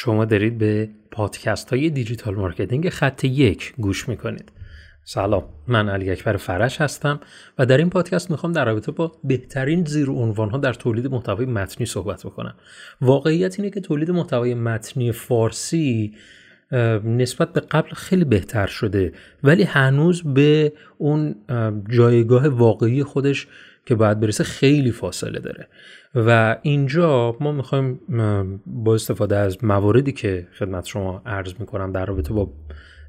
شما دارید به پادکست های digital marketing خط یک گوش می‌کنید. سلام من علی اکبر فرش هستم و در این پادکست می‌خوام در رابطه با بهترین زیر عنوان ها در تولید محتوای متنی صحبت بکنم. واقعیت اینه که تولید محتوای متنی فارسی نسبت به قبل خیلی بهتر شده ولی هنوز به اون جایگاه واقعی خودش که باید برسه خیلی فاصله داره. و اینجا ما می‌خوایم با استفاده از مواردی که خدمت شما عرض می‌کنم در رابطه با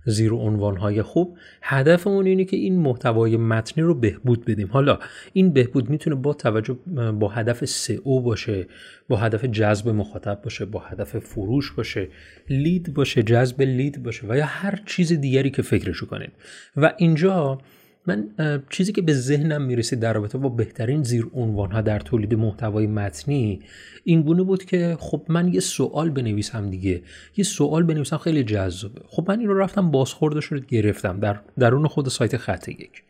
زیر عنوانهای خوب هدفمون اینه که این محتوای متنی رو بهبود بدیم. حالا این بهبود می‌تونه با توجه با هدف سئو باشه با هدف جذب مخاطب باشه با هدف فروش باشه لید باشه جذب لید باشه و یا هر چیز دیگری که فکرشو کنید و اینجا من چیزی که به ذهنم می‌رسه در رابطه با بهترین زیر عنوان ها در تولید محتوای متنی این گونه بود که خب من یه سوال بنویسم دیگه. یه سوال بنویسم خیلی جذابه. خب من این رو رفتم بازخوردش رو گرفتم در درون خود سایت خط یک.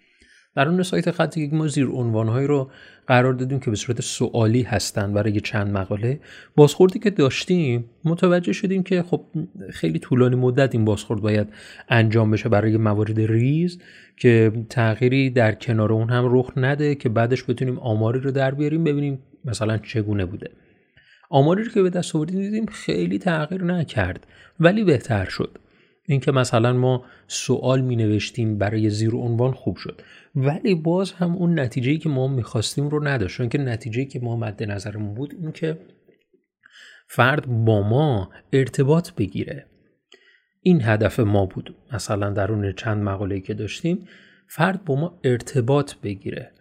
در اون سایت خط یک ما زیر عنوانهایی رو قرار دادیم که به صورت سوالی هستن برای چند مقاله. بازخوردی که داشتیم متوجه شدیم که خب خیلی طولانی مدت این بازخورد باید انجام بشه برای موارد ریز که تغییری در کنار اون هم رخ نده که بعدش بتونیم آماری رو در بیاریم ببینیم مثلا چگونه بوده. آماری رو که به دست آوردیم دیدیم خیلی تغییر نکرد ولی بهتر شد. اینکه مثلا ما سوال می نوشتیم برای زیر عنوان خوب شد. ولی باز هم اون نتیجه که ما می‌خواستیم رو نداشت. که نتیجه که ما مد نظرمون بود این که فرد با ما ارتباط بگیره. این هدف ما بود. مثلا در اون چند مقاله که داشتیم فرد با ما ارتباط بگیره.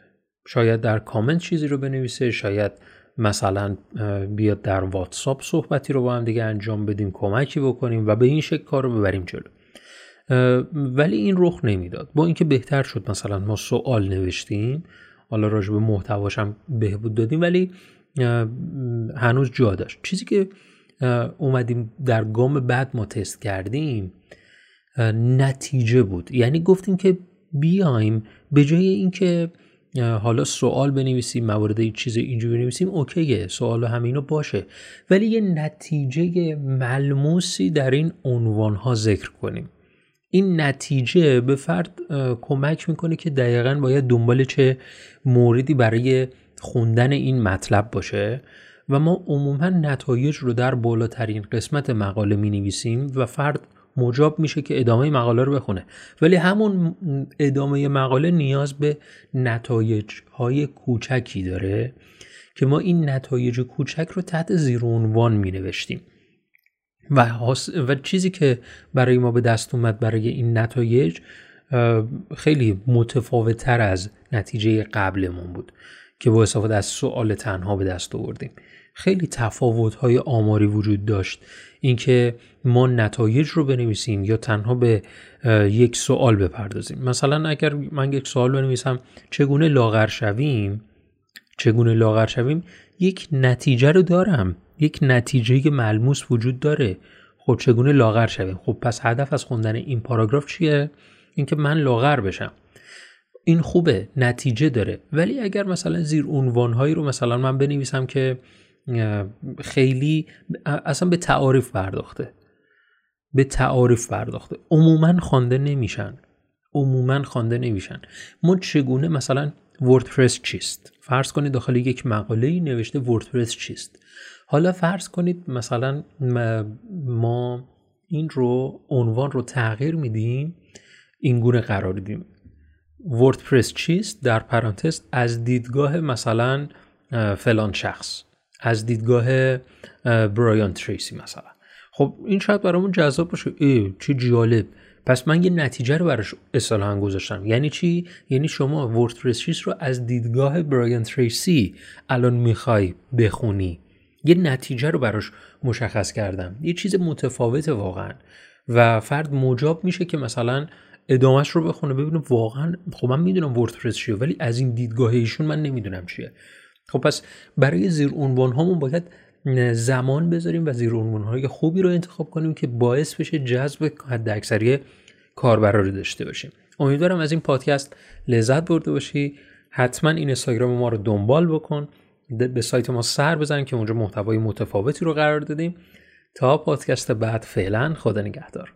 شاید در کامنت چیزی رو بنویسه شاید مثلا بیاد در واتساپ صحبتی رو با هم دیگه انجام بدیم کمکی بکنیم و به این شکل کار رو ببریم جلو. ولی این رخ نمی‌داد. با اینکه بهتر شد مثلا ما سوال نوشتیم حالا راجع به محتواش هم بهبود دادیم ولی هنوز جا داشت. چیزی که اومدیم در گام بعد ما تست کردیم نتیجه بود. یعنی گفتیم که بیایم به جای اینکه حالا سوال بنویسیم موارد چیز اینجوری بنویسیم اوکیه سوال همینو باشه. ولی یه نتیجه ملموسی در این عنوان ها ذکر کنیم. این نتیجه به فرد کمک می‌کنه که دقیقا باید دنبال چه موردی برای خوندن این مطلب باشه. و ما عموما نتایج رو در بالاترین قسمت مقاله می نویسیم و فرد مجاب میشه که ادامه مقاله رو بخونه. ولی همون ادامه مقاله نیاز به نتایج های کوچکی داره که ما این نتایج کوچک رو تحت زیر عنوان می نوشتیم و, و چیزی که برای ما به دست اومد برای این نتایج خیلی متفاوت تر از نتیجه قبلمون بود. که با استفاده از سوال تنها به دست آوردیم. خیلی تفاوت های آماری وجود داشت. اینکه ما نتایج رو بنویسیم یا تنها به یک سوال بپردازیم. مثلا اگر من یک سوال بنویسم چگونه لاغر شویم؟ چگونه لاغر شویم؟ یک نتیجه رو دارم. یک نتیجه ملموس وجود داره. خب چگونه لاغر شویم؟ خب پس هدف از خوندن این پاراگراف چیه؟ اینکه من لاغر بشم. این خوبه نتیجه داره. ولی اگر مثلا زیر عنوانهایی رو مثلا من بنویسم که خیلی اصلا به تعاریف پرداخته. به تعاریف پرداخته. عموما خوانده نمیشن. عموما خوانده نمیشن. ما چگونه مثلا وردپرس چیست؟ فرض کنید داخل یک مقاله نوشته وردپرس چیست؟ حالا فرض کنید مثلا ما این رو عنوان رو تغییر میدیم این گونه قرار دیم وردپرس چیست؟ در پرانتز از دیدگاه مثلا فلان شخص از دیدگاه برایان تریسی مثلا. خب این شاید برامون جذاب باشه. ای چه جالب. پس من یه نتیجه رو براش اصطلاحا گذاشتم. یعنی چی؟ یعنی شما وردپرس چیز رو از دیدگاه برایان تریسی الان می‌خوای بخونی. یه نتیجه رو براش مشخص کردم. یه چیز متفاوت واقعا. و فرد مجاب میشه که مثلا ادامهش رو بخونه ببینه واقعا خب من می‌دونم وردپرس چیه ولی از این دیدگاه ایشون من نمی‌دونم چیه. خب پس برای زیر عنوان هامون باید زمان بذاریم و زیر عنوان های خوبی رو انتخاب کنیم که باعث بشه جذب حد اکثری کاربرا رو داشته باشیم. امیدوارم از این پادکست لذت برده باشی. حتما این اینستاگرام ما رو دنبال بکن. به سایت ما سر بزن که اونجا محتوای متفاوتی رو قرار دادیم. تا پادکست بعد فعلا خدا نگهدار.